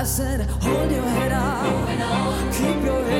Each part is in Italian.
I said, hold your head up, keep your head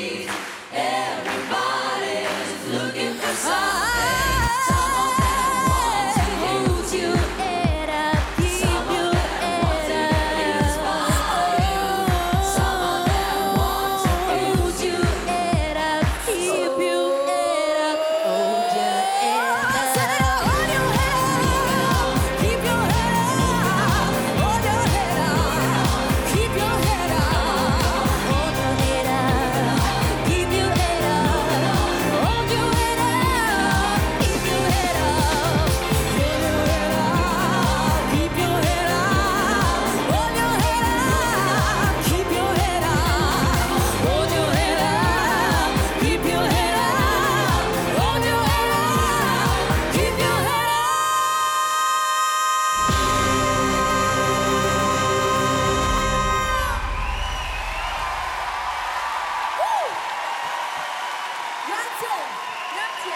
Grazie,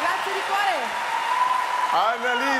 grazie. Di cuore. Annalisa!